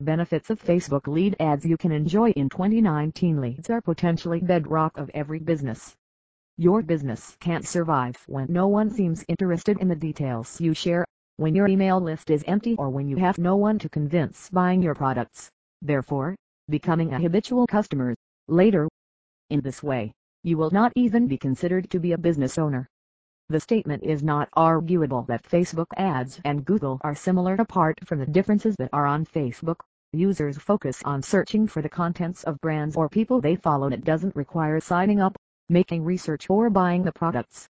Benefits of Facebook lead ads you can enjoy in 2019 Leads are potentially bedrock of every business. Your business can't survive when no one seems interested in the details you share, when your email list is empty or when you have no one to convince buying your products. Therefore, becoming a habitual customer, later. In this way, you will not even be considered to be a business owner. The statement is not arguable that Facebook ads and Google are similar apart from the differences that are on Facebook. Users focus on searching for the contents of brands or people they follow that doesn't require signing up, making research or buying the products.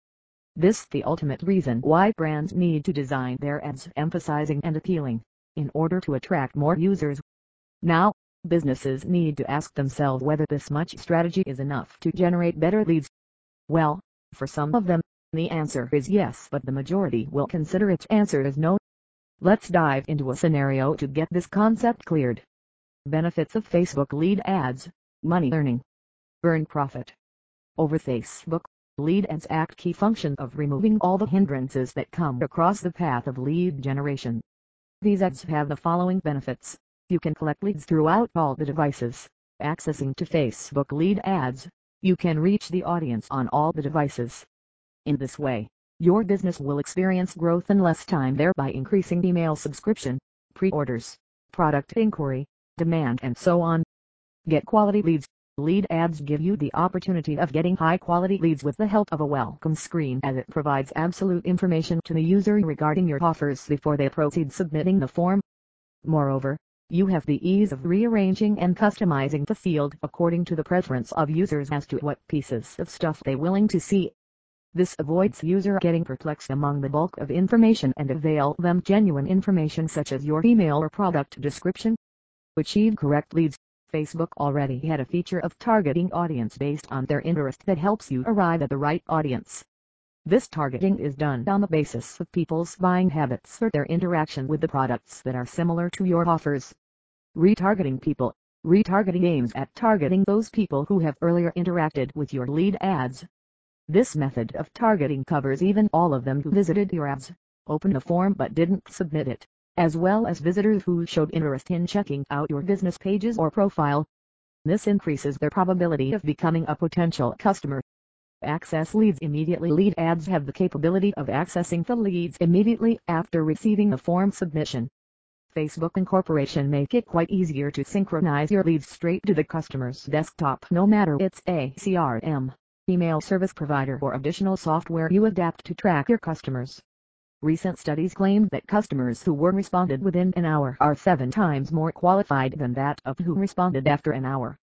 This the ultimate reason why brands need to design their ads emphasizing and appealing, in order to attract more users. Now, businesses need to ask themselves whether this much strategy is enough to generate better leads. Well, for some of them, the answer is yes but the majority will consider its answer as no. Let's dive into a scenario to get this concept cleared. Benefits of Facebook lead ads, money earning. Earn profit. Over Facebook, lead ads act key function of removing all the hindrances that come across the path of lead generation. These ads have the following benefits. You can collect leads throughout all the devices. Accessing to Facebook lead ads, you can reach the audience on all the devices. In this way, your business will experience growth in less time thereby increasing email subscription, pre-orders, product inquiry, demand and so on. Get quality leads. Lead ads give you the opportunity of getting high quality leads with the help of a welcome screen as it provides absolute information to the user regarding your offers before they proceed submitting the form. Moreover, you have the ease of rearranging and customizing the field according to the preference of users as to what pieces of stuff they willing to see. This avoids user getting perplexed among the bulk of information and avail them genuine information such as your email or product description. Achieve correct leads. Facebook already had a feature of targeting audience based on their interest that helps you arrive at the right audience. This targeting is done on the basis of people's buying habits or their interaction with the products that are similar to your offers. Retargeting people. Retargeting aims at targeting those people who have earlier interacted with your lead ads this method of targeting covers even all of them who visited your ads, opened the form but didn't submit it, as well as visitors who showed interest in checking out your business pages or profile. This increases their probability of becoming a potential customer. Access leads immediately Lead ads have the capability of accessing the leads immediately after receiving the form submission. Facebook incorporation make it quite easier to synchronize your leads straight to the customer's desktop no matter it's a CRM email service provider or additional software you adapt to track your customers. Recent studies claim that customers who were responded within an hour are seven times more qualified than that of who responded after an hour.